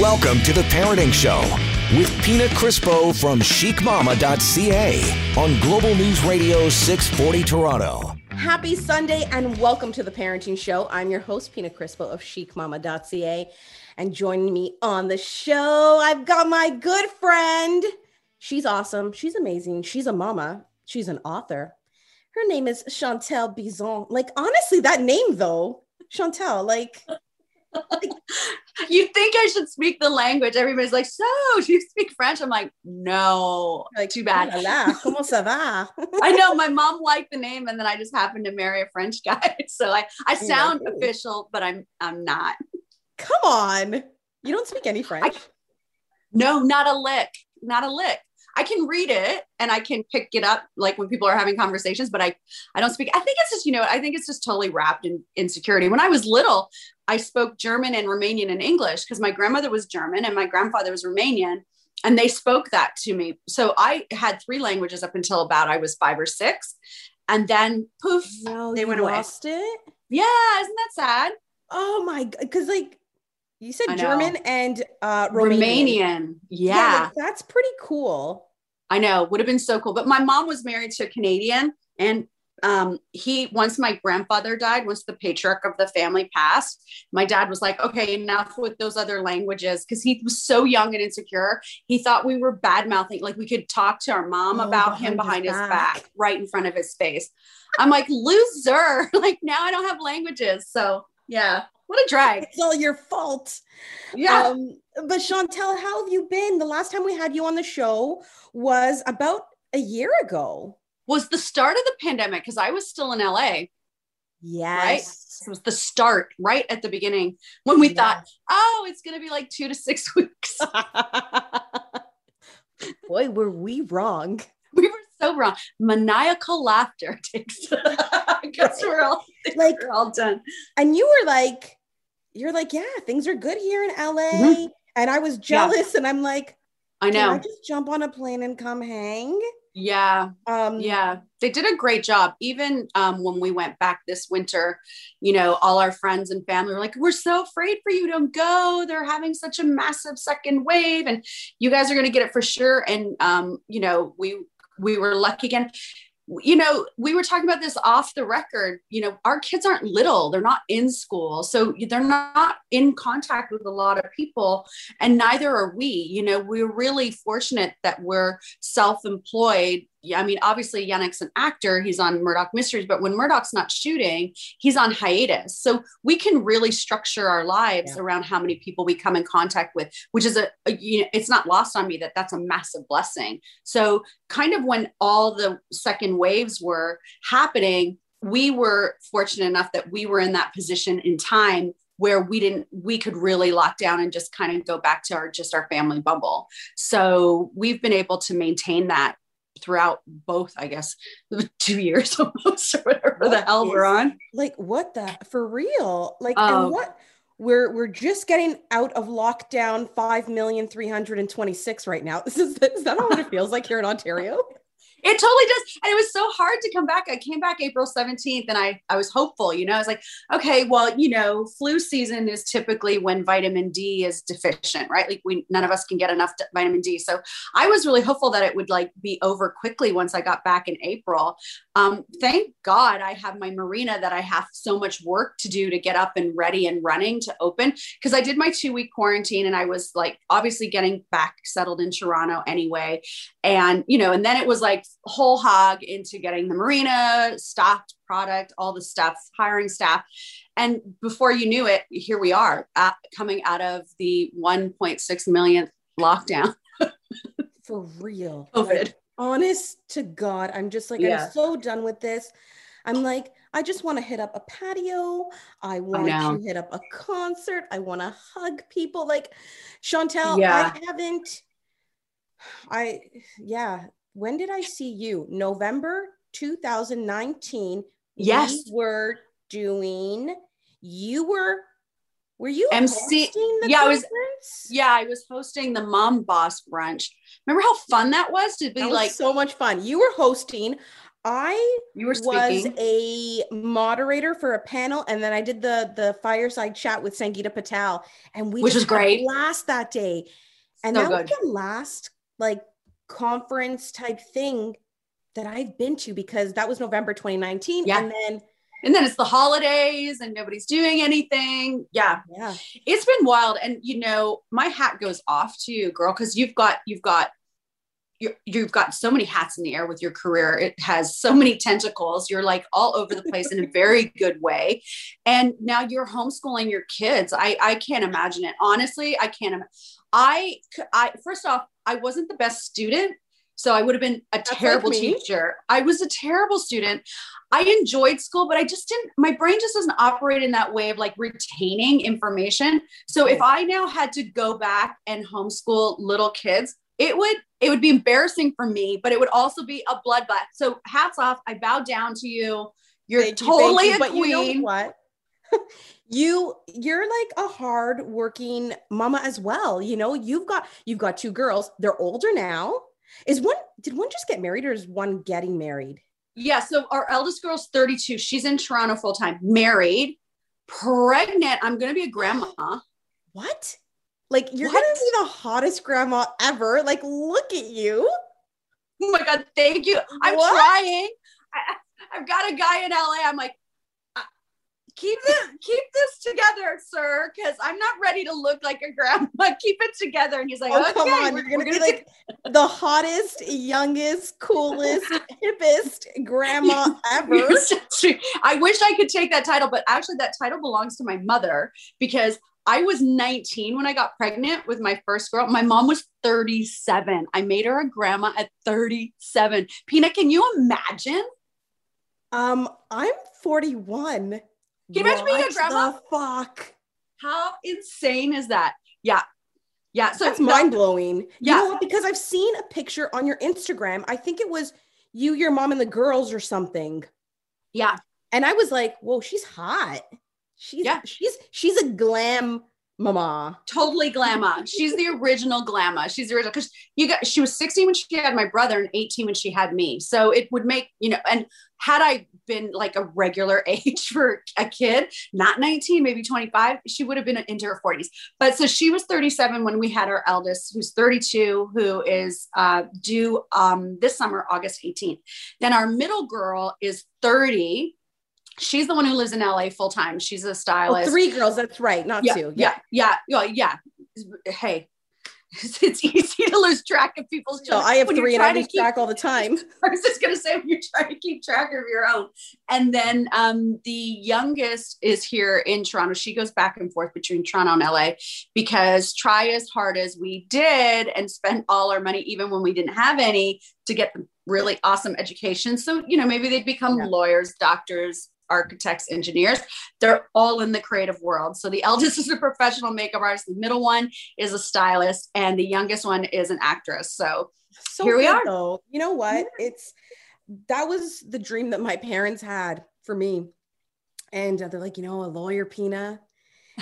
Welcome to the Parenting Show with Pina Crispo from chicmama.ca on Global News Radio 640 Toronto. Happy Sunday and welcome to the Parenting Show. I'm your host, Pina Crispo of chicmama.ca. And joining me on the show, I've got my good friend. She's awesome. She's amazing. She's a mama. She's an author. Her name is Shantelle Bisson. Like, honestly, that name though, Shantelle, like, you think I should speak the language. Everybody's like, so do you speak French? I'm like, no, like too bad. ¿Cómo se va? I know my mom liked the name and then I just happened to marry a French guy. So I, I oh sound official, but I'm I'm not. Come on. You don't speak any French? I, no, not a lick. Not a lick. I can read it and I can pick it up like when people are having conversations, but I I don't speak. I think it's just, you know, I think it's just totally wrapped in insecurity. When I was little, I spoke German and Romanian and English because my grandmother was German and my grandfather was Romanian and they spoke that to me. So I had three languages up until about I was 5 or 6 and then poof, no, they went lost away. it. Yeah, isn't that sad? Oh my god, cuz like you said German and uh, Romanian. Romanian. Yeah. yeah like, that's pretty cool. I know. Would have been so cool. But my mom was married to a Canadian. And um, he, once my grandfather died, once the patriarch of the family passed, my dad was like, okay, enough with those other languages. Cause he was so young and insecure. He thought we were bad mouthing. Like we could talk to our mom oh, about him behind his, his back. back, right in front of his face. I'm like, loser. like now I don't have languages. So yeah. What a drag. It's all your fault. Yeah. Um, but Shantelle, how have you been? The last time we had you on the show was about a year ago. Was the start of the pandemic because I was still in LA. Yes. Right? It was the start right at the beginning when we yes. thought, oh, it's going to be like two to six weeks. Boy, were we wrong. We were so wrong. Maniacal laughter takes because we're all like we're all done. And you were like, you're like, yeah, things are good here in LA. Mm-hmm. And I was jealous, yeah. and I'm like, I know. I just jump on a plane and come hang. Yeah. Um, yeah. They did a great job. Even um, when we went back this winter, you know, all our friends and family were like, we're so afraid for you to go. They're having such a massive second wave and you guys are going to get it for sure. And, um, you know, we, we were lucky again you know, we were talking about this off the record. You know, our kids aren't little, they're not in school. So they're not in contact with a lot of people, and neither are we. You know, we're really fortunate that we're self employed yeah, I mean, obviously Yannick's an actor, he's on Murdoch Mysteries, but when Murdoch's not shooting, he's on hiatus. So we can really structure our lives yeah. around how many people we come in contact with, which is a, a, you know, it's not lost on me that that's a massive blessing. So kind of when all the second waves were happening, we were fortunate enough that we were in that position in time where we didn't we could really lock down and just kind of go back to our just our family bubble so we've been able to maintain that throughout both, I guess, two years almost or whatever what the hell is, we're on. Like what the for real? Like um, and what we're we're just getting out of lockdown five million three hundred and twenty six right now. This is is that what it feels like here in Ontario? It totally does. And it was so hard to come back. I came back April 17th and I, I was hopeful, you know, I was like, okay, well, you know, flu season is typically when vitamin D is deficient, right? Like we, none of us can get enough vitamin D. So I was really hopeful that it would like be over quickly once I got back in April. Um, thank God I have my marina that I have so much work to do to get up and ready and running to open. Cause I did my two week quarantine and I was like, obviously getting back settled in Toronto anyway. And, you know, and then it was like, whole hog into getting the marina, stocked product, all the stuff, hiring staff. And before you knew it, here we are at, coming out of the 1.6 millionth lockdown. For real. COVID. Like, honest to God, I'm just like, yeah. I'm so done with this. I'm like, I just want to hit up a patio. I want I to hit up a concert. I want to hug people. Like Shantelle, yeah. I haven't. I yeah, when did I see you? November 2019. Yes. We were doing, you were, were you MC? yeah, conference? I was. Yeah, I was hosting the Mom Boss brunch. Remember how fun that was to be that like so much fun. You were hosting. I you were was a moderator for a panel, and then I did the the fireside chat with Sangeeta Patel, and we which was great last that day, and so that good. was the last like conference type thing that I've been to because that was November 2019, yeah. and then and then it's the holidays and nobody's doing anything. Yeah. Yeah. It's been wild. And you know, my hat goes off to you, girl, because you've got you've got you have got so many hats in the air with your career. It has so many tentacles. You're like all over the place in a very good way. And now you're homeschooling your kids. I, I can't imagine it. Honestly, I can't. Im- I, I, first off, I wasn't the best student. So I would have been a That's terrible like teacher. I was a terrible student. I enjoyed school, but I just didn't, my brain just doesn't operate in that way of like retaining information. So if I now had to go back and homeschool little kids, it would it would be embarrassing for me, but it would also be a bloodbath. So hats off. I bow down to you. You're thank totally you, you. a but queen. You know what? you you're like a hard working mama as well. You know, you've got you've got two girls. They're older now. Is one did one just get married or is one getting married? Yeah, so our eldest girl's 32. She's in Toronto full time, married, pregnant. I'm going to be a grandma. What? Like you're what? gonna be the hottest grandma ever. Like, look at you. Oh my god, thank you. I'm what? trying. I, have got a guy in LA. I'm like, keep this, keep this together, sir, because I'm not ready to look like a grandma. Keep it together. And he's like, oh, okay, come on, you're gonna be gonna like the hottest, youngest, coolest, hippest grandma ever. I wish I could take that title, but actually, that title belongs to my mother because I was 19 when I got pregnant with my first girl. My mom was 37. I made her a grandma at 37. Pina, can you imagine? Um, I'm 41. Can you imagine being a grandma? The fuck. How insane is that? Yeah. Yeah. So that's mind blowing. Yeah. You know what? Because I've seen a picture on your Instagram. I think it was you, your mom, and the girls or something. Yeah. And I was like, whoa, she's hot. She's yeah. she's she's a glam mama. Totally glamma. she's the original glamma. She's the original because you got she was 16 when she had my brother and 18 when she had me. So it would make, you know, and had I been like a regular age for a kid, not 19, maybe 25, she would have been into her 40s. But so she was 37 when we had our eldest, who's 32, who is uh, due um, this summer, August 18th. Then our middle girl is 30 she's the one who lives in LA full time. She's a stylist. Oh, three girls. That's right. Not yeah, two. Yeah. Yeah. Yeah. Yeah. Hey, it's easy to lose track of people's children. No, I have three and I lose keep, track all the time. I was just going to say, when you're trying to keep track of your own. And then um, the youngest is here in Toronto. She goes back and forth between Toronto and LA because try as hard as we did and spent all our money, even when we didn't have any, to get the really awesome education. So, you know, maybe they'd become yeah. lawyers, doctors, architects, engineers. They're all in the creative world. So the eldest is a professional makeup artist, the middle one is a stylist, and the youngest one is an actress. So, so here we are. Though. You know what? It's that was the dream that my parents had for me. And they're like, you know, a lawyer, Pina.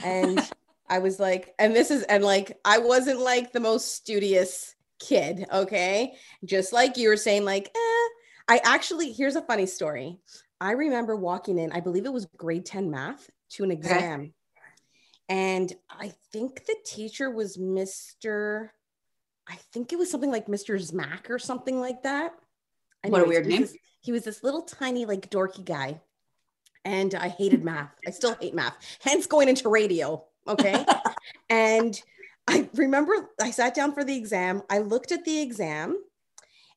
And I was like, and this is, and like, I wasn't like the most studious kid. Okay. Just like you were saying, like, eh. I actually, here's a funny story. I remember walking in, I believe it was grade 10 math to an exam. Okay. And I think the teacher was Mr. I think it was something like Mr. Zmack or something like that. Anyways, what a weird name. He was, he was this little tiny, like dorky guy. And I hated math. I still hate math, hence going into radio. Okay. and I remember I sat down for the exam. I looked at the exam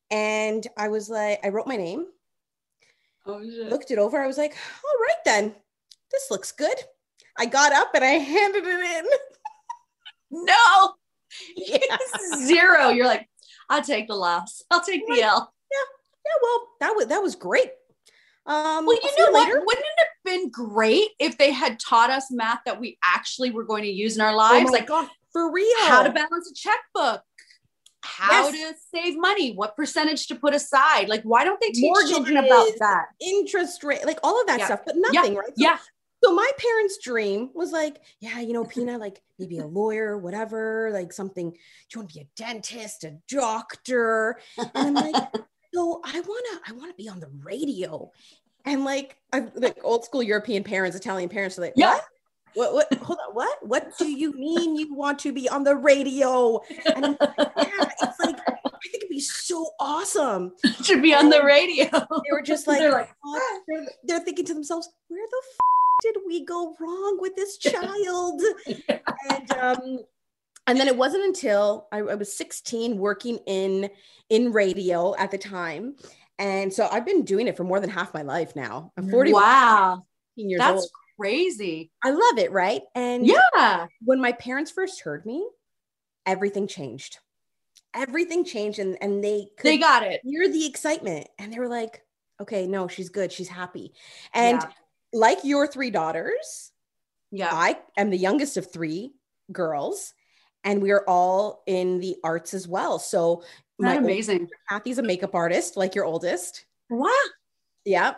and I was like, I wrote my name Oh, shit. Looked it over. I was like, all right then, this looks good. I got up and I handed it in. no, yeah. zero. You're like, I'll take the loss. I'll take the L. Yeah, yeah. Well, that was that was great. Um, well, you know what? Later. Wouldn't it have been great if they had taught us math that we actually were going to use in our lives? Oh like, God, for real, how to balance a checkbook, how yes. to save money, what percentage to put aside. Like, why don't they teach Mortgages, children about that? Interest rate, like all of that yeah. stuff, but nothing, yeah. right? So, yeah. So my parents' dream was like, yeah, you know, Pina, like maybe a lawyer, whatever, like something. Do you want to be a dentist, a doctor? And I'm like, So I wanna, I wanna be on the radio. And like, I, like old school European parents, Italian parents are like, yeah. What? What? What? Hold on. What? What do you mean you want to be on the radio? And I'm like, yeah, it's like I think it'd be so awesome to be on the radio. They were just like, they're, like oh, they're, they're, thinking to themselves, where the f- did we go wrong with this child? yeah. And um, and then it wasn't until I, I was 16 working in in radio at the time and so I've been doing it for more than half my life now. I'm 40. Wow. Years That's old. Crazy. I love it, right? And yeah, when my parents first heard me, everything changed. Everything changed and, and they they got it. Hear the excitement. And they were like, okay, no, she's good. She's happy. And yeah. like your three daughters, yeah, I am the youngest of three girls and we are all in the arts as well. So my amazing. Kathy's a makeup artist, like your oldest. Wow. Yeah.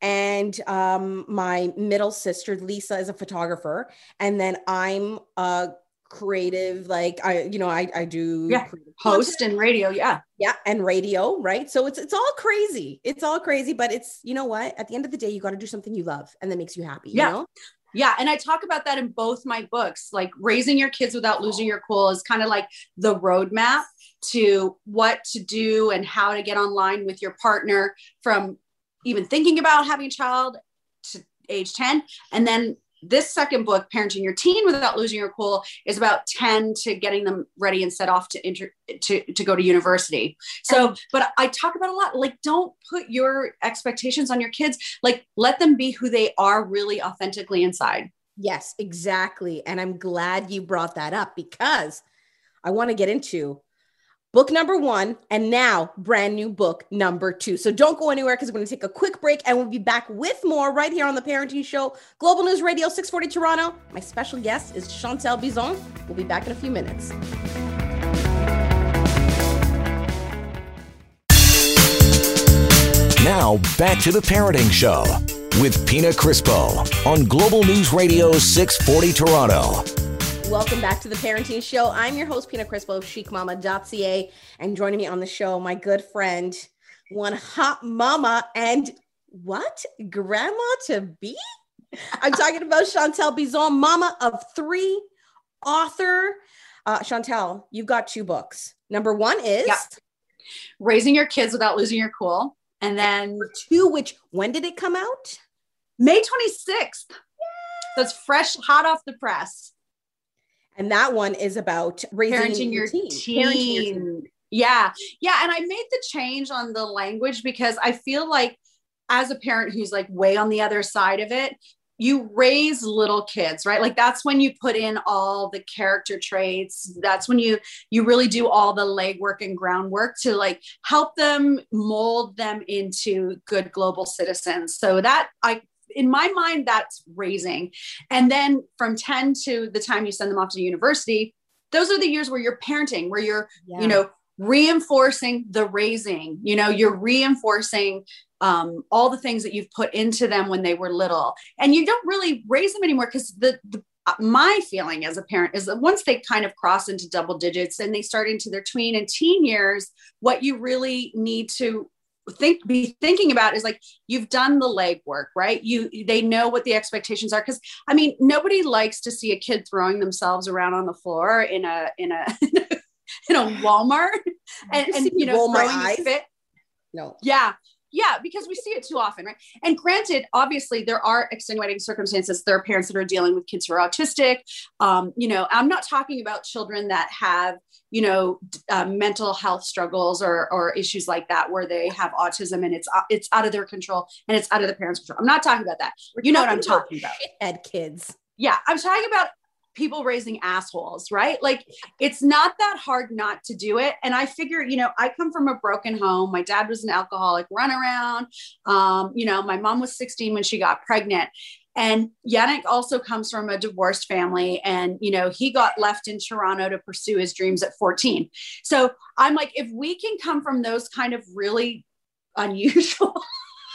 And um, my middle sister, Lisa, is a photographer. And then I'm a creative, like I, you know, I, I do yeah. host and radio. Yeah. Yeah. And radio. Right. So it's, it's all crazy. It's all crazy, but it's, you know what, at the end of the day, you got to do something you love and that makes you happy. yeah. know? Yeah. And I talk about that in both my books. Like raising your kids without losing your cool is kind of like the roadmap to what to do and how to get online with your partner from even thinking about having a child to age 10 and then this second book parenting your teen without losing your cool is about 10 to getting them ready and set off to inter to, to go to university. So but i talk about a lot like don't put your expectations on your kids. Like let them be who they are really authentically inside. Yes exactly. And i'm glad you brought that up because i want to get into book number one, and now brand new book number two. So don't go anywhere because we're going to take a quick break and we'll be back with more right here on the Parenting Show, Global News Radio 640 Toronto. My special guest is Shantelle Bisson. We'll be back in a few minutes. Now back to the Parenting Show with Pina Crispo on Global News Radio 640 Toronto. Welcome back to the Parenting Show. I'm your host, Pina Crispo of chicmama.ca. And joining me on the show, my good friend, one hot mama and what? Grandma to be? I'm talking about Shantelle Bisson, mama of three, author. Uh, Shantelle, you've got two books. Number one is yeah. Raising Your Kids Without Losing Your Cool. And then two, which when did it come out? May 26th. That's fresh, hot off the press. And that one is about raising parenting your teen. teen. Parenting your teen. Yeah. Yeah. And I made the change on the language because I feel like as a parent who's like way on the other side of it, you raise little kids right like that's when you put in all the character traits that's when you you really do all the legwork and groundwork to like help them mold them into good global citizens so that i in my mind, that's raising. And then from 10 to the time you send them off to university, those are the years where you're parenting, where you're, yeah. you know, reinforcing the raising, you know, you're reinforcing um, all the things that you've put into them when they were little. And you don't really raise them anymore because the, the uh, my feeling as a parent is that once they kind of cross into double digits and they start into their tween and teen years, what you really need to think be thinking about is like you've done the legwork right? You they know what the expectations are because i mean nobody likes to see a kid throwing themselves around on the floor in a in a in a walmart and, and you know throwing fit. No. Yeah yeah, because we see it too often, right? And granted, obviously, there are extenuating circumstances. There are parents that are dealing with kids who are autistic. Um, you know, I'm not talking about children that have, you know, uh, mental health struggles or, or issues like that, where they have autism and it's uh, it's out of their control and it's out of the parents' control. I'm not talking about that. We're you know what I'm talking about? Ed kids. Yeah, I'm talking about people raising assholes, right? Like it's not that hard not to do it. And I figure, you know, I come from a broken home. My dad was an alcoholic, run around. Um, you know, my mom was 16 when she got pregnant. And Yannick also comes from a divorced family. And, you know, he got left in Toronto to pursue his dreams at 14. So I'm like, if we can come from those kind of really unusual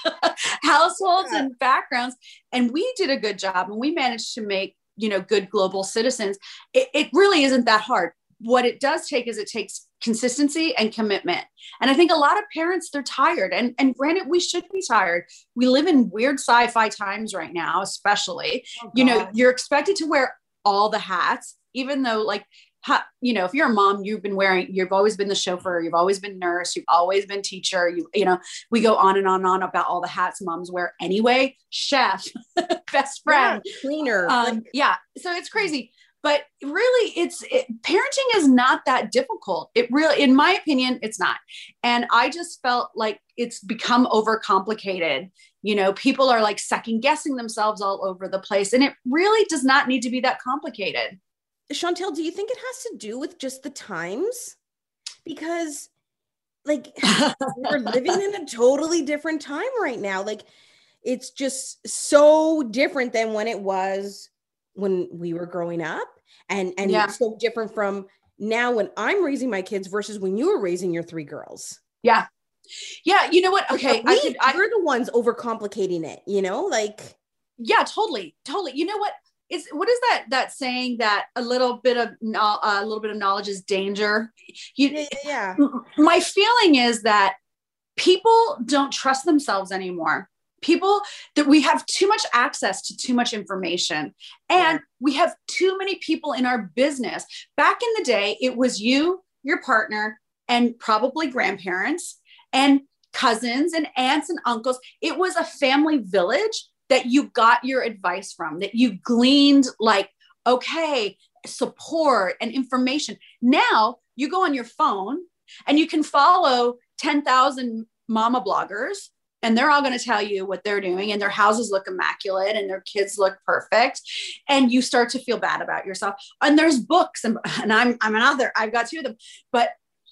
households and backgrounds, and we did a good job and we managed to make you know good global citizens it, it really isn't that hard what it does take is it takes consistency and commitment. And I think a lot of parents, they're tired. And, and granted, we should be tired. We live in weird sci fi times right now, especially. Oh, you know, you're expected to wear all the hats, even though, like, ha, you know, if you're a mom, you've been wearing, you've always been the chauffeur, you've always been nurse, you've always been teacher. You, you know, we go on and on and on about all the hats moms wear anyway. Chef, best friend, yeah, cleaner. Um, yeah. So it's crazy but really it's it, parenting is not that difficult it really in my opinion it's not and i just felt like it's become overcomplicated you know people are like second guessing themselves all over the place and it really does not need to be that complicated shantelle do you think it has to do with just the times because like we're living in a totally different time right now like it's just so different than when it was when we were growing up and and yeah. so different from now when I'm raising my kids versus when you were raising your three girls. Yeah. Yeah, you know what? Okay, we, I could, I, we're the ones overcomplicating it, you know? Like Yeah, totally. Totally. You know what? Is what is that that saying that a little bit of uh, a little bit of knowledge is danger? You, yeah. My feeling is that people don't trust themselves anymore people that we have too much access to too much information and we have too many people in our business back in the day it was you your partner and probably grandparents and cousins and aunts and uncles it was a family village that you got your advice from that you gleaned like okay support and information. Now you go on your phone and you can follow 10,000 mama bloggers and they're all going to tell you what they're doing and their houses look immaculate and their kids look perfect and you start to feel bad about yourself. And there's books and, and i'm i'm an author i've got two of them but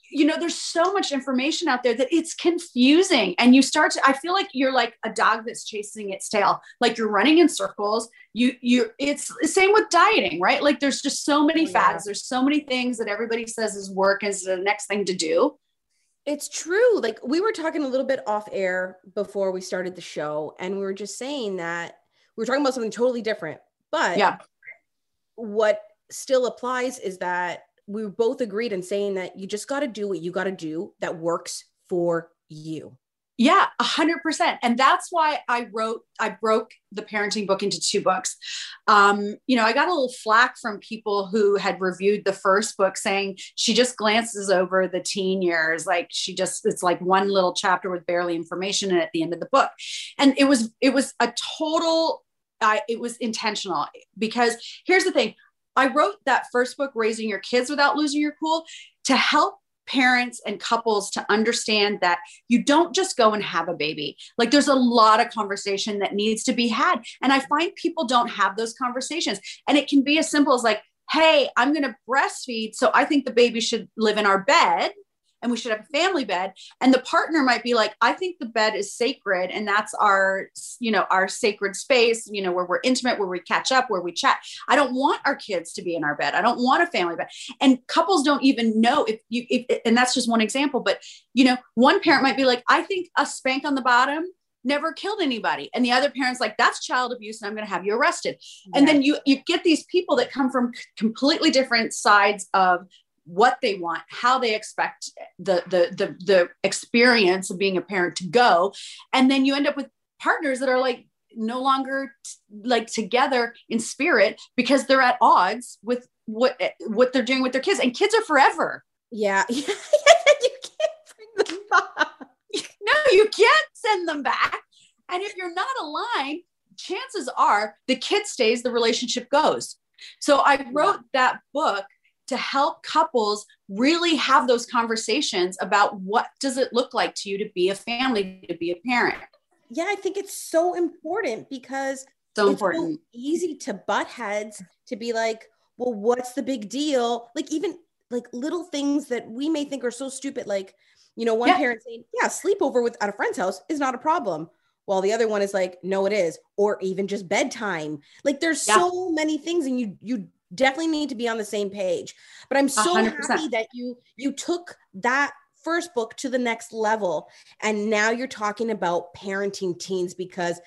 you know there's so much information out there that it's confusing. And you start to i feel like you're like a dog that's chasing its tail. Like you're running in circles. You you it's the same with dieting right? Like there's just so many oh, fads. There's so many things that everybody says is work is the next thing to do. It's true. Like we were talking a little bit off air before we started the show, and we were just saying that we were talking about something totally different. But yeah, what still applies is that we both agreed in saying that you just got to do what you got to do that works for you. Yeah, a hundred percent. And that's why I wrote, I broke the parenting book into two books. Um, you know, I got a little flack from people who had reviewed the first book saying she just glances over the teen years. Like she just, it's like one little chapter with barely information in at the end of the book. And it was, it was a total, I, it was intentional because here's the thing. I wrote that first book, Raising Your Kids Without Losing Your Cool, to help parents and couples to understand that you don't just go and have a baby. Like there's a lot of conversation that needs to be had. And I find people don't have those conversations. And it can be as simple as like, hey, I'm going to breastfeed. So I think the baby should live in our bed and we should have a family bed. And the partner might be like i think the bed is sacred and that's our you know our sacred space you know where we're intimate where we catch up where we chat. I don't want our kids to be in our bed. I don't want a family bed. And couples don't even know if you if, and that's just one example but you know one parent might be like i think a spank on the bottom never killed anybody. And the other parents like that's child abuse and i'm going to have you arrested. And then you you get these people that come from completely different sides of what they want, how they expect the, the the the experience of being a parent to go, and then you end up with partners that are like no longer t- like together in spirit because they're at odds with what what they're doing with their kids, and kids are forever. Yeah, you can't bring them back. no, you can't send them back, and if you're not aligned, chances are the kid stays, the relationship goes. So I wrote that book to help couples really have those conversations about what does it look like to you to be a family to be a parent? Yeah i think it's so important because so important so easy to butt heads to be like well what's the big deal? Like even like little things that we may think are so stupid like you know one yeah. parent saying yeah sleepover with at a friend's house is not a problem. While the other one is like no it is or even just bedtime. Like there's yeah. so many things and you you definitely need to be on the same page but i'm so 100%. happy that you you took that first book to the next level and now you're talking about parenting teens because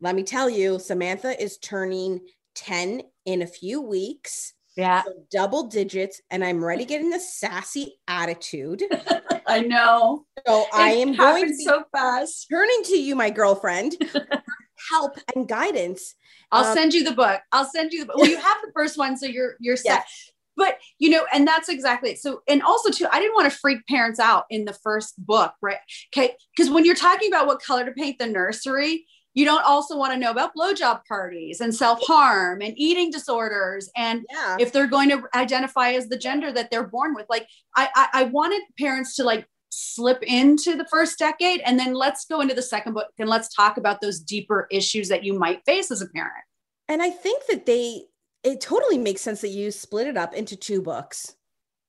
let me tell you samantha is turning 10 in a few weeks Yeah. So double digits, and I'm ready getting the sassy attitude. I know. So it I am going to so fast. Turning to you, my girlfriend, help and guidance. I'll um, send you the book. I'll send you the book. Well, you have the first one, so you're you're set. Yes. But you know, and that's exactly it. So, and also too, I didn't want to freak parents out in the first book, right? Okay, because when you're talking about what color to paint the nursery, you don't also want to know about blowjob parties and self-harm and eating disorders and yeah. if they're going to identify as the gender that they're born with like I, I i wanted parents to like slip into the first decade and then let's go into the second book and let's talk about those deeper issues that you might face as a parent. And i think that they it totally makes sense that you split it up into two books.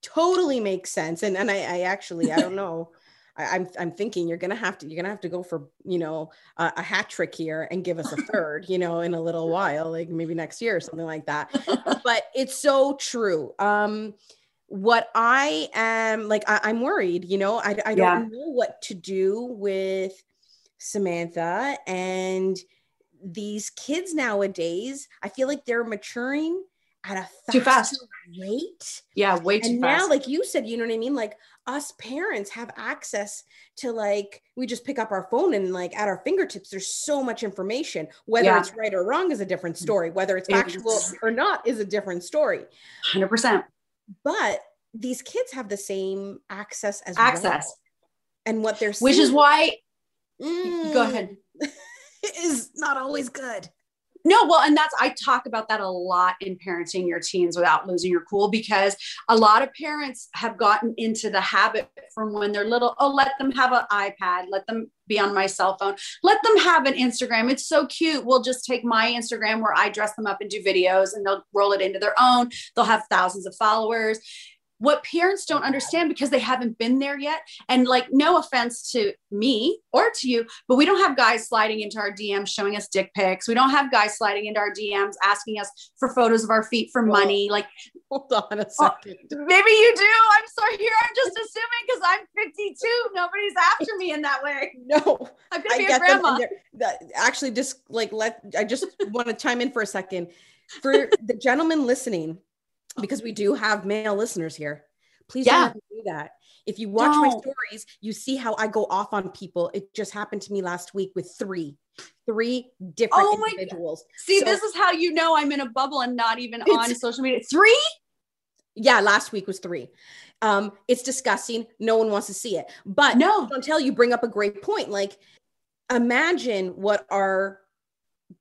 Totally makes sense. And and i, I actually i don't know. I, am I'm, I'm thinking you're gonna have to you're gonna have to go for you know a, a hat trick here and give us a third you know in a little while like maybe next year or something like that. But it's so true. Um what i am like I, am worried you know? I, I don't yeah. know what to do with samantha and these kids nowadays i feel like they're maturing at a too fast. rate. Yeah way too and fast. now like you said you know what i mean? Like us parents have access to like we just pick up our phone and like at our fingertips there's so much information. Whether yeah. it's right or wrong is a different mm. story. Whether it's factual or not is a different story. 100% but these kids have the same access as access. well. and what they're which is why mm, go ahead. Is not always good no, well, and that's I talk about that a lot in parenting your teens without losing your cool because a lot of parents have gotten into the habit from when they're little. Oh, let them have an iPad, let them be on my cell phone, let them have an Instagram. It's so cute. We'll just take my Instagram where I dress them up and do videos and they'll roll it into their own. They'll have thousands of followers what parents don't understand because they haven't been there yet. And like, no offense to me or to you, but we don't have guys sliding into our DMs showing us dick pics. We don't have guys sliding into our DMs asking us for photos of our feet for money. Like, hold on a oh, second. maybe you do. I'm sorry. Here, I'm just assuming because I'm 52. Nobody's after me in that way. No, I'm gonna be a grandma. Actually, just like let I just want to chime in for a second for the gentleman listening because we do have male listeners here. Please yeah. don't do that. If you watch don't. my stories, you see how I go off on people. It just happened to me last week with three, three different oh individuals. God. See, so, this is how you know I'm in a bubble and not even on social media. Three? Yeah, last week was three. Um, it's disgusting. No one wants to see it. But no, until you bring up a great point. Like, imagine what our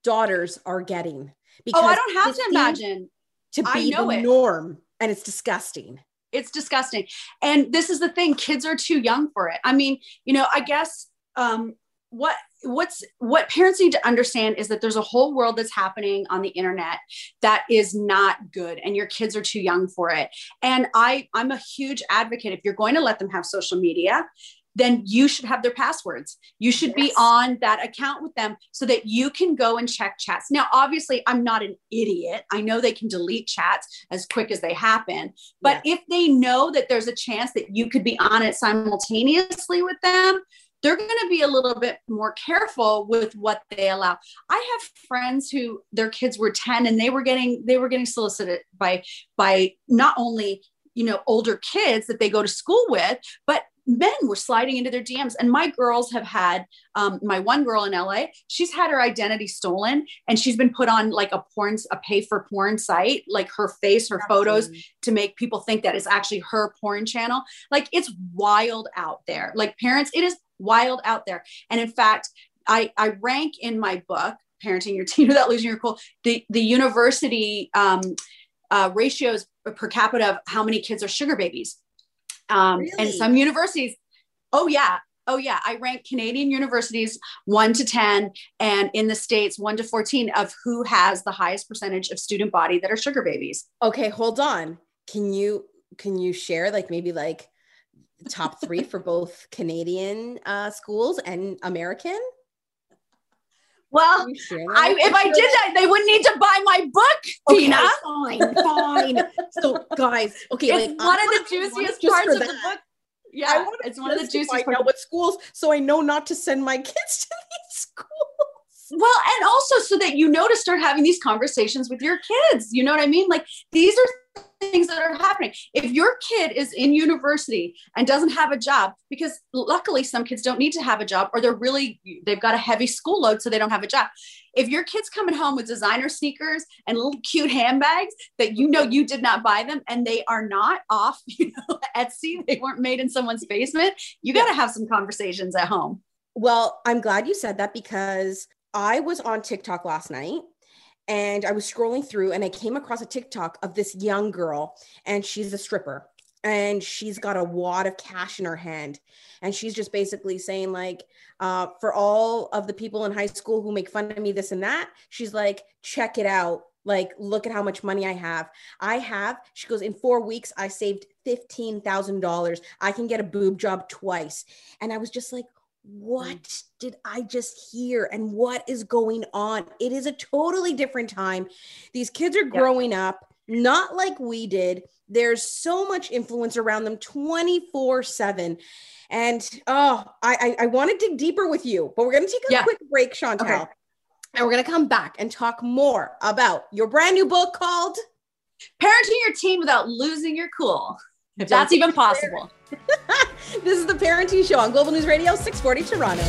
daughters are getting. Because oh, I don't have to imagine to be the it. norm and it's disgusting. It's disgusting. And this is the thing kids are too young for it. I mean you know i guess um what what's what parents need to understand is that there's a whole world that's happening on the internet that is not good and your kids are too young for it. And i i'm a huge advocate. If you're going to let them have social media then you should have their passwords. You should yes. be on that account with them so that you can go and check chats. Now, obviously, I'm not an idiot. I know they can delete chats as quick as they happen. But if they know that there's a chance that you could be on it simultaneously with them, they're going to be a little bit more careful with what they allow. I have friends who their kids were 10 and they were getting they were getting solicited by by not only you know older kids that they go to school with but men were sliding into their DMs. And my girls have had, um, my one girl in LA, she's had her identity stolen and she's been put on like a porn, a pay for porn site, like her face, her photos to make people think that it's actually her porn channel. Like it's wild out there. Like parents, it is wild out there. And in fact, I, I rank in my book, Parenting Your Teen Without Losing Your Cool, the, the university um, uh, ratios per capita of how many kids are sugar babies um, really? And some universities, oh, yeah. Oh, yeah. I rank Canadian universities one to 10, and in the States, one to 14 of who has the highest percentage of student body that are sugar babies. Okay, hold on. Can you can you share like maybe like top three for both Canadian uh, schools and American? Well, I, if I did that, they wouldn't need to buy my book, okay, Pina. Fine, fine. so, guys, okay, it's like, one of the juiciest parts of that. the book. Yeah, it's one of the juiciest parts. What schools? So I know not to send my kids to these schools. Well, and also so that you know to start having these conversations with your kids. You know what I mean? Like these are things that are happening. If your kid is in university and doesn't have a job, because luckily some kids don't need to have a job or they're really, they've got a heavy school load, so they don't have a job. If your kid's coming home with designer sneakers and little cute handbags that you know you did not buy them and they are not off, you know, Etsy, they weren't made in someone's basement, you got to have some conversations at home. Well, I'm glad you said that because I was on TikTok last night and I was scrolling through and I came across a TikTok of this young girl and she's a stripper and she's got a wad of cash in her hand and she's just basically saying like uh, for all of the people in high school who make fun of me this and that she's like check it out. Like look at how much money i have. I have she goes in four weeks i saved $15000 i can get a boob job twice. And i was just like what mm. did I just hear and what is going on? It is a totally different time. These kids are growing yep. up not like we did. There's so much influence around them 24 7. And oh, I, I, I want to dig deeper with you, but we're going to take a yeah. quick break, Shantelle. Okay. And we're going to come back and talk more about your brand new book called Parenting Your Teen Without Losing Your Cool. If that's even possible. this is the Parenting Show on Global News Radio 640 Toronto.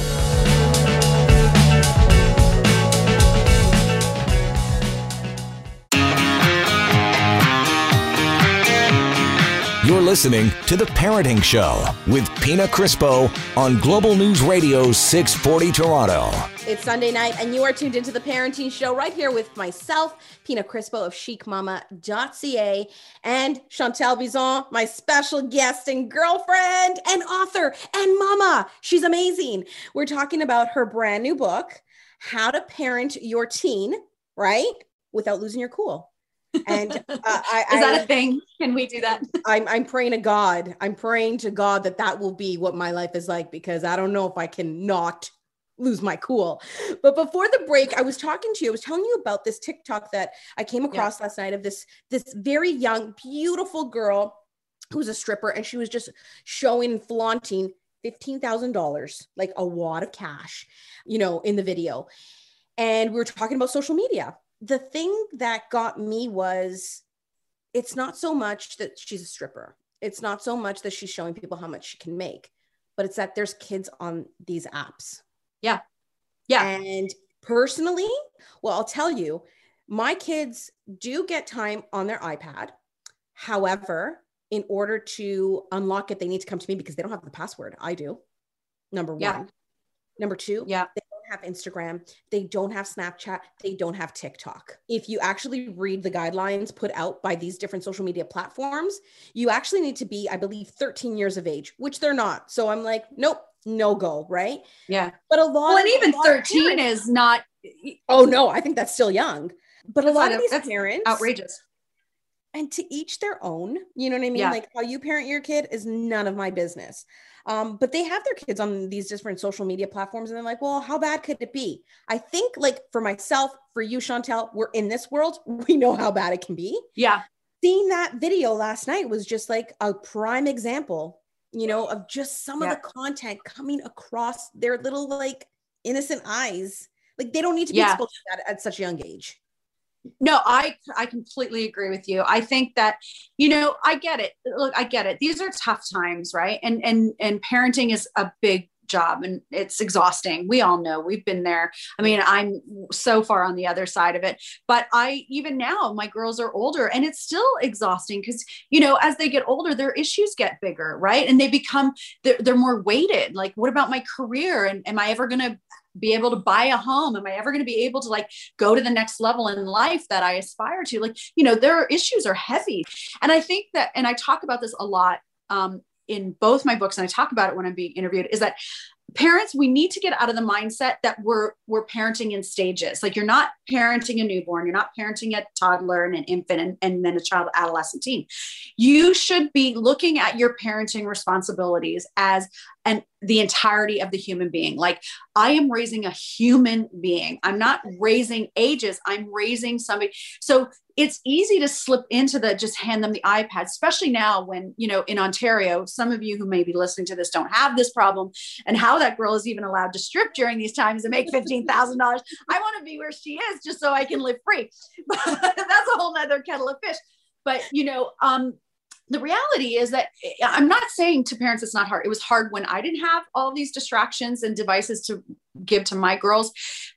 You're listening to The Parenting Show with Pina Crispo on Global News Radio 640 Toronto. It's Sunday night, and you are tuned into The Parenting Show right here with myself, Pina Crispo of chicmama.ca, and Shantelle Bisson, my special guest and girlfriend and author and mama. She's amazing. We're talking about her brand new book, How to Parent Your Teen, right? Without losing your cool. And uh, I, is that I, a thing? Can we do that? I'm, I'm praying to God. I'm praying to God that that will be what my life is like because I don't know if I can not lose my cool. But before the break, I was talking to you. I was telling you about this TikTok that I came across yeah. last night of this this very young, beautiful girl who's a stripper, and she was just showing flaunting fifteen thousand dollars, like a wad of cash, you know, in the video. And we were talking about social media the thing that got me was it's not so much that she's a stripper. It's not so much that she's showing people how much she can make, but it's that there's kids on these apps. Yeah. Yeah. And personally, well, I'll tell you, my kids do get time on their iPad. However, in order to unlock it, they need to come to me because they don't have the password. I do. Number yeah. one. Number two, yeah. they don't have Instagram, they don't have Snapchat, they don't have TikTok. If you actually read the guidelines put out by these different social media platforms, you actually need to be, I believe, 13 years of age, which they're not. So I'm like, nope, no go, right? Yeah. But a lot well, and even 13 parents, is not Oh no, I think that's still young. But a lot of these parents outrageous and to each their own you know what i mean yeah. like how you parent your kid is none of my business um, but they have their kids on these different social media platforms and they're like well how bad could it be i think like for myself for you shantelle we're in this world we know how bad it can be yeah seeing that video last night was just like a prime example you know of just some yeah. of the content coming across their little like innocent eyes. Like they don't need to be yeah. exposed to that at such a young age. No i i completely agree with you. I think that you know i get it. Look i get it. These are tough times right? And and and parenting is a big job and it's exhausting. We all know we've been there. I mean i'm so far on the other side of it but i even now my girls are older and it's still exhausting because you know as they get older their issues get bigger right? And they become they're, they're more weighted. Like what about my career? And am i ever going to be able to buy a home? Am i ever going to be able to like go to the next level in life that i aspire to? Like you know their issues are heavy. And i think that and i talk about this a lot um, in both my books and i talk about it when i'm being interviewed is that parents we need to get out of the mindset that we're we're parenting in stages. Like you're not parenting a newborn you're not parenting a toddler and an infant and, and then a child adolescent teen. You should be looking at your parenting responsibilities as and the entirety of the human being like i am raising a human being i'm not raising ages i'm raising somebody so it's easy to slip into the just hand them the iPad, especially now when, you know, in Ontario, some of you who may be listening to this don't have this problem and how that girl is even allowed to strip during these times and make $15,000. I want to be where she is just so I can live free. But that's a whole nother kettle of fish. but you know, um, the reality is that eh, I'm not saying to parents it's not hard. It was hard when I didn't have all these distractions and devices to give to my girls.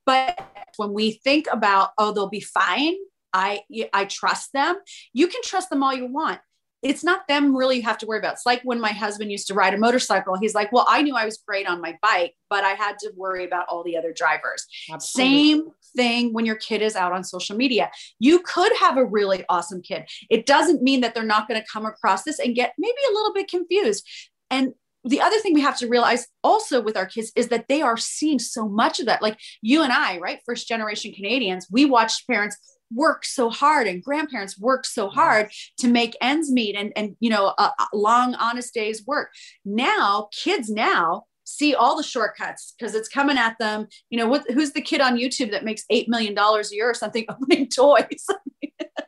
But when we think about, oh, they'll be fine, I I trust them. You can trust them all you want it's not them really you have to worry about. It's like when my husband used to ride a motorcycle. He's like, well, I knew I was great on my bike, but I had to worry about all the other drivers. Absolutely. Same thing when your kid is out on social media. You could have a really awesome kid. It doesn't mean that they're not going to come across this and get maybe a little bit confused. And the other thing we have to realize also with our kids is that they are seeing so much of that. Like you and I, right? First generation Canadians, we watched parents work so hard and grandparents work so hard to make ends meet and and you know a, a long honest days work. Now kids now see all the shortcuts because it's coming at them you know what who's the kid on youtube that makes eight million dollars a year or something opening toys?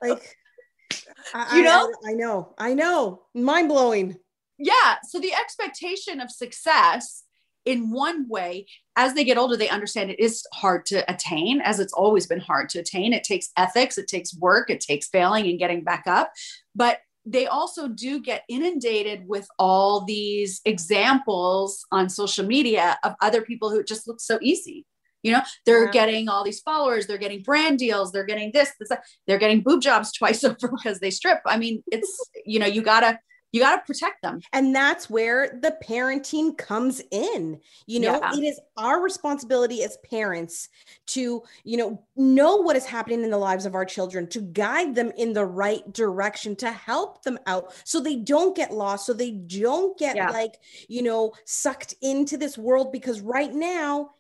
Like I, you know? I, I know i know. Mind blowing yeah so the expectation of success in one way as they get older they understand it is hard to attain as it's always been hard to attain. It takes ethics it takes work it takes failing and getting back up. But they also do get inundated with all these examples on social media of other people who just look so easy. You know they're yeah. getting all these followers they're getting brand deals they're getting this, this they're getting boob jobs twice over because they strip. I mean it's you know you gotta you got to protect them. And that's where the parenting comes in. You know, yeah. it is our responsibility as parents to, you know, know what is happening in the lives of our children, to guide them in the right direction, to help them out so they don't get lost, so they don't get yeah. like, you know, sucked into this world because right now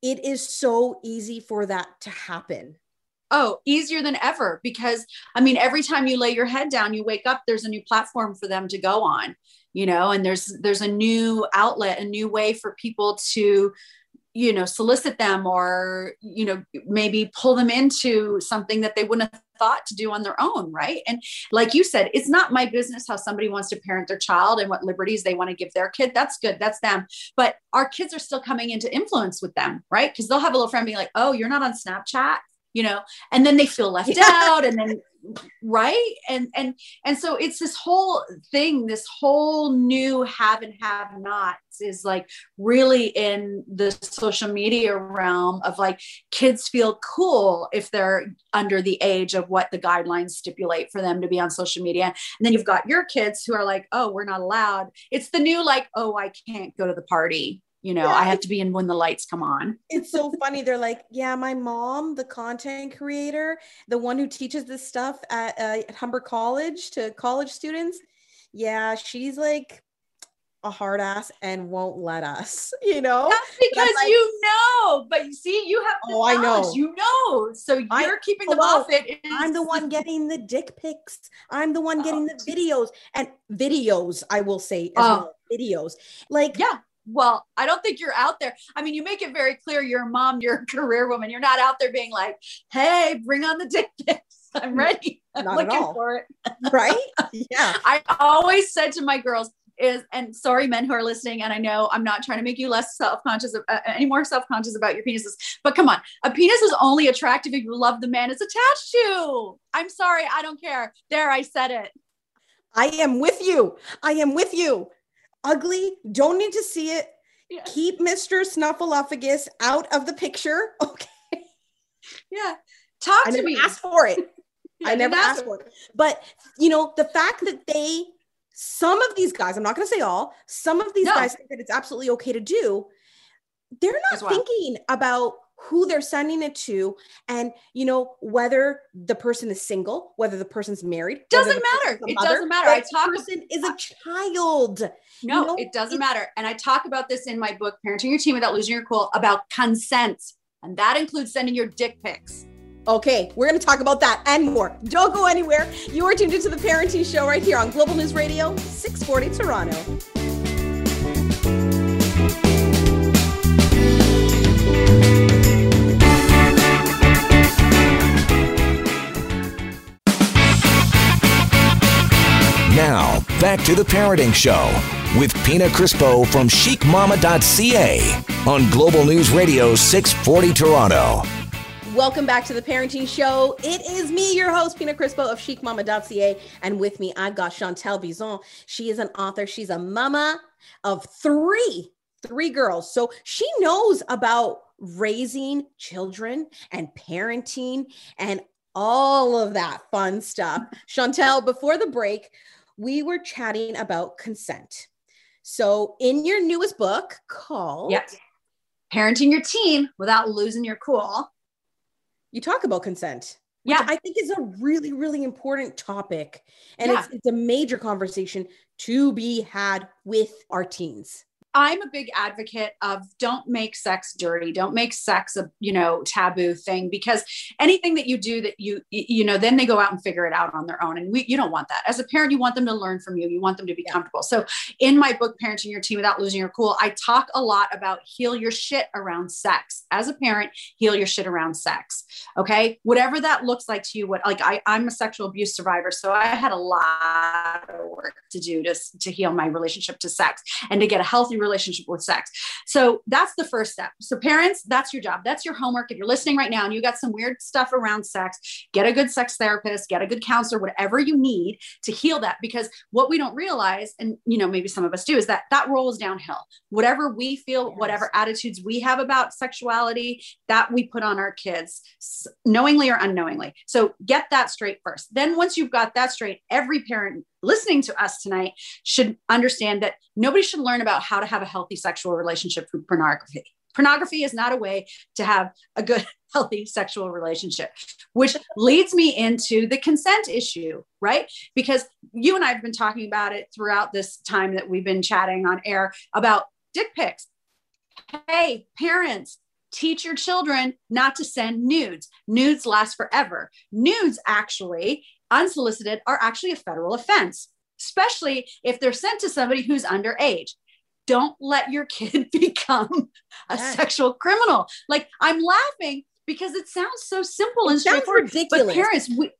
it is so easy for that to happen oh easier than ever because i mean every time you lay your head down you wake up there's a new platform for them to go on you know and there's there's a new outlet a new way for people to you know solicit them or you know maybe pull them into something that they wouldn't have thought to do on their own right? And like you said it's not my business how somebody wants to parent their child and what liberties they want to give their kid. That's good. That's them. But our kids are still coming into influence with them right? Because they'll have a little friend be like oh you're not on snapchat you know and then they feel left yeah. out and then right? And and and so it's this whole thing this whole new have and have nots is like really in the social media realm of like kids feel cool if they're under the age of what the guidelines stipulate for them to be on social media. And then you've got your kids who are like oh we're not allowed. It's the new like oh i can't go to the party you know yeah, i have to be in when the lights come on it's so funny they're like yeah my mom the content creator the one who teaches this stuff at, uh, at humber college to college students yeah she's like a hard ass and won't let us, you know? That's because like, you know, but you see, you have oh, I know, you know, so you're I, keeping them off it. Is- I'm the one getting the dick pics. I'm the one getting oh, the videos and videos. I will say, oh. well, videos. Like, yeah, well, I don't think you're out there. I mean, you make it very clear you're a mom, you're a career woman. You're not out there being like, hey, bring on the dick pics. I'm ready. I'm not looking for it. right? Yeah. I always said to my girls, is and sorry men who are listening and i know i'm not trying to make you less self-conscious uh, any more self-conscious about your penises but come on a penis is only attractive if you love the man it's attached to i'm sorry i don't care there i said it i am with you i am with you ugly, don't need to see it. Yeah. Keep Mr. Snuffleupagus out of the picture. Okay. Yeah. Talk I to me. Ask for it. I never asked for it. But you know, the fact that they some of these guys, I'm not gonna say all, some of these no. guys think that it's absolutely okay to do, they're not thinking about who they're sending it to and you know whether the person is single whether the person's married doesn't matter it mother, doesn't matter i talk person is a child no you know, it doesn't matter and i talk about this in my book parenting your teen without losing your cool about consent and that includes sending your dick pics Okay, we're going to talk about that and more. Don't go anywhere. You are tuned into the Parenting Show right here on Global News Radio, 640 Toronto. Back to the Parenting Show with Pina Crispo from chicmama.ca on Global News Radio 640 Toronto. Welcome back to the Parenting Show. It is me, your host, Pina Crispo of chicmama.ca. And with me, I've got Shantelle Bisson. She is an author. She's a mama of three, three girls. So she knows about raising children and parenting and all of that fun stuff. Shantelle, before the break, we were chatting about consent. So in your newest book called yep. Parenting Your Teen Without Losing Your Cool you talk about consent. yeah. I think is a really, really important topic. And yeah. it's, it's a major conversation to be had with our teens. I'm a big advocate of don't make sex dirty. Don't make sex a, you know, taboo thing because anything that you do that you, you know, then they go out and figure it out on their own. And we, you don't want that. As a parent, you want them to learn from you. You want them to be yeah. comfortable. So in my book, Parenting Your Teen Without Losing Your Cool, I talk a lot about heal your shit around sex. As a parent, heal your shit around sex. Okay. Whatever that looks like to you, what like I, I'm a sexual abuse survivor. So I had a lot of work to do to, to heal my relationship to sex and to get a healthy relationship with sex. So that's the first step. So, parents, that's your job. That's your homework. If you're listening right now and you got some weird stuff around sex, get a good sex therapist, get a good counselor, whatever you need to heal that. Because what we don't realize, and you know, maybe some of us do, is that that rolls downhill. Whatever we feel, yes. whatever attitudes we have about sexuality, that we put on our kids, knowingly or unknowingly. So, get that straight first. Then, once you've got that straight, every parent listening to us tonight should understand that nobody should learn about how to have a healthy sexual relationship through pornography. Pornography is not a way to have a good, healthy sexual relationship, which leads me into the consent issue, right? Because you and I have been talking about it throughout this time that we've been chatting on air about dick pics. Hey, parents, teach your children not to send nudes. Nudes last forever. Nudes actually unsolicited are actually a federal offense, especially if they're sent to somebody who's underage. Don't let your kid become a yes. sexual criminal. Like I'm laughing because it sounds so simple it and straightforward. Ridiculous. But parents, we,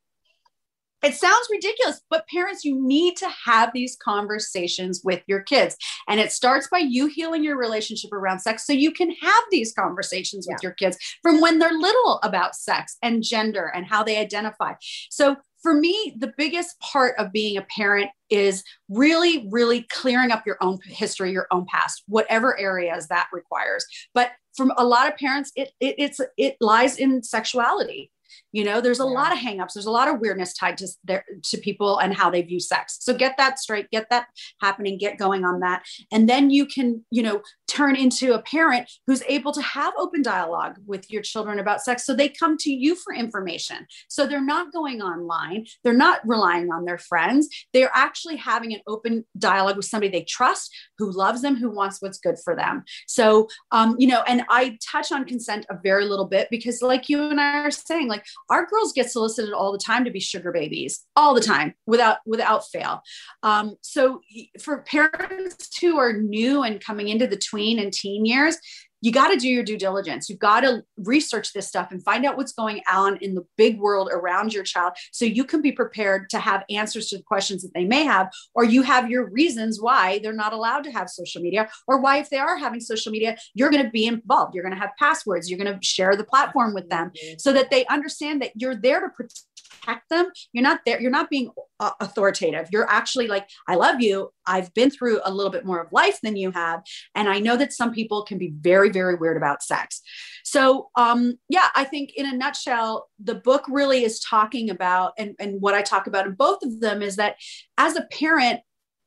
it sounds ridiculous, but parents, you need to have these conversations with your kids. And it starts by you healing your relationship around sex so you can have these conversations yeah. with your kids from when they're little about sex and gender and how they identify. So for me, the biggest part of being a parent is really, really clearing up your own history, your own past, whatever areas that requires. But from a lot of parents, it, it it's it lies in sexuality you know there's a yeah. lot of hangups there's a lot of weirdness tied to their to people and how they view sex. So get that straight get that happening get going on that. And then you can you know turn into a parent who's able to have open dialogue with your children about sex so they come to you for information. So they're not going online they're not relying on their friends they're actually having an open dialogue with somebody they trust who loves them who wants what's good for them. So um, you know and i touch on consent a very little bit because like you and i are saying like our girls get solicited all the time to be sugar babies all the time without without fail. Um, so for parents who are new and coming into the tween and teen years you got to do your due diligence. You've got to research this stuff and find out what's going on in the big world around your child so you can be prepared to have answers to the questions that they may have, or you have your reasons why they're not allowed to have social media, or why, if they are having social media, you're going to be involved. You're going to have passwords. You're going to share the platform with them mm-hmm. so that they understand that you're there to protect protect them you're not there you're not being uh, authoritative. You're actually like i love you. I've been through a little bit more of life than you have and i know that some people can be very very weird about sex. So um yeah i think in a nutshell the book really is talking about and, and what i talk about in both of them is that as a parent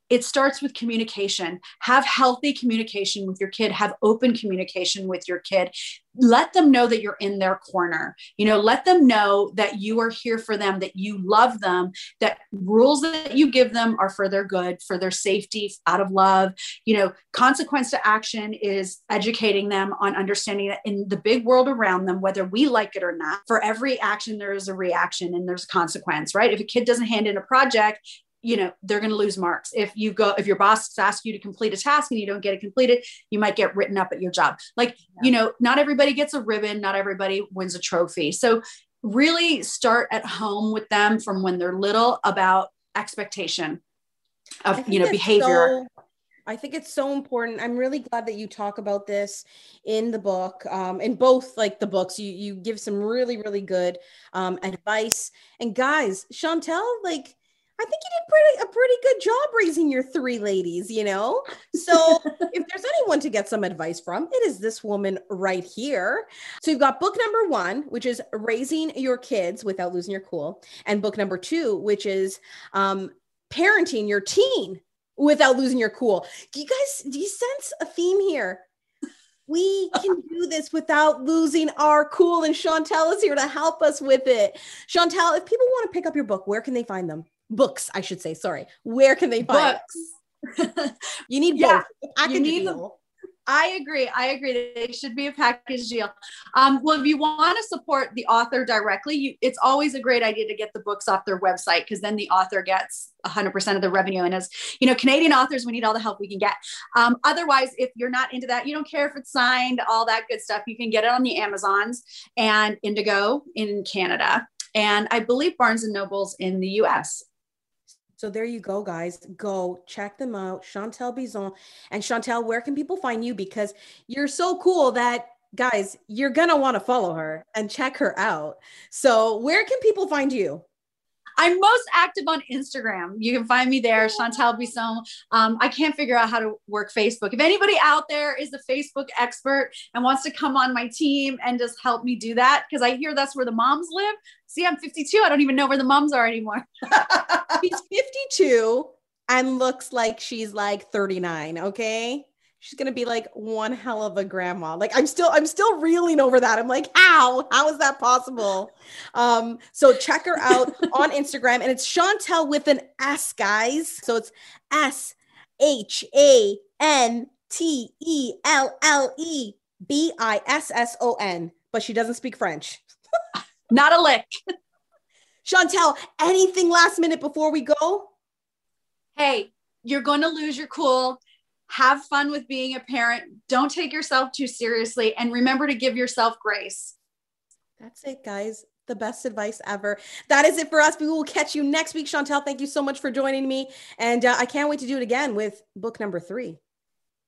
it starts with communication. Have healthy communication with your kid, have open communication with your kid. Let them know that you're in their corner. You know, let them know that you are here for them, that you love them, that rules that you give them are for their good, for their safety, out of love. You know, consequence to action is educating them on understanding that in the big world around them, whether we like it or not, for every action, there is a reaction and there's consequence, right? If a kid doesn't hand in a project, you know they're going to lose marks if you go if your boss asks you to complete a task and you don't get it completed you might get written up at your job like yeah. you know not everybody gets a ribbon not everybody wins a trophy so really start at home with them from when they're little about expectation of you know behavior so, I think it's so important. I'm really glad that you talk about this in the book. Um, in both like the books, you you give some really really good um, advice. And guys, Shantelle, like I think you did pretty a pretty good job raising your three ladies. You know, so if there's anyone to get some advice from, it is this woman right here. So you've got book number one, which is raising your kids without losing your cool, and book number two, which is um, parenting your teen without losing your cool. Do you guys do you sense a theme here? We can do this without losing our cool, and Shantelle is here to help us with it. Shantelle, if people want to pick up your book, where can they find them? Books, I should say. Sorry, where can they find books? you need yeah, both. You need them. I agree. I agree. They should be a package deal. Um, well, if you want to support the author directly, you, it's always a great idea to get the books off their website because then the author gets 100% of the revenue. And as you know, Canadian authors, we need all the help we can get. Um, otherwise, if you're not into that, you don't care if it's signed, all that good stuff, you can get it on the Amazons and Indigo in Canada. And I believe Barnes and Nobles in the US. So there you go, guys. Go check them out. Shantelle Bisson. And Shantelle, where can people find you? Because you're so cool that, guys, you're going to want to follow her and check her out. So where can people find you? I'm most active on Instagram. You can find me there, Shantelle Bisson. Um, I can't figure out how to work Facebook. If anybody out there is a Facebook expert and wants to come on my team and just help me do that, because I hear that's where the moms live. See, I'm 52. I don't even know where the moms are anymore. She's 52 and looks like she's like 39. Okay she's gonna be like one hell of a grandma. Like I'm still I'm still reeling over that. I'm like, how? How is that possible? Um, so check her out on Instagram, and it's Shantelle with an S, guys. So it's S H A N T E L L E B I S S O N. But she doesn't speak French. Not a lick. Shantelle, anything last minute before we go? Hey, you're going to lose your cool have fun with being a parent. Don't take yourself too seriously and remember to give yourself grace. That's it, guys. The best advice ever. That is it for us. We will catch you next week. Shantelle, thank you so much for joining me. And uh, I can't wait to do it again with book number three.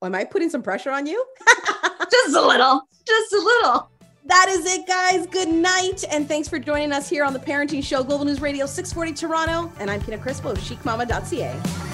Am I putting some pressure on you? just a little. Just a little. That is it, guys. Good night. And thanks for joining us here on the Parenting Show, Global News Radio 640 Toronto. And I'm Pina Crispo of chicmama.ca.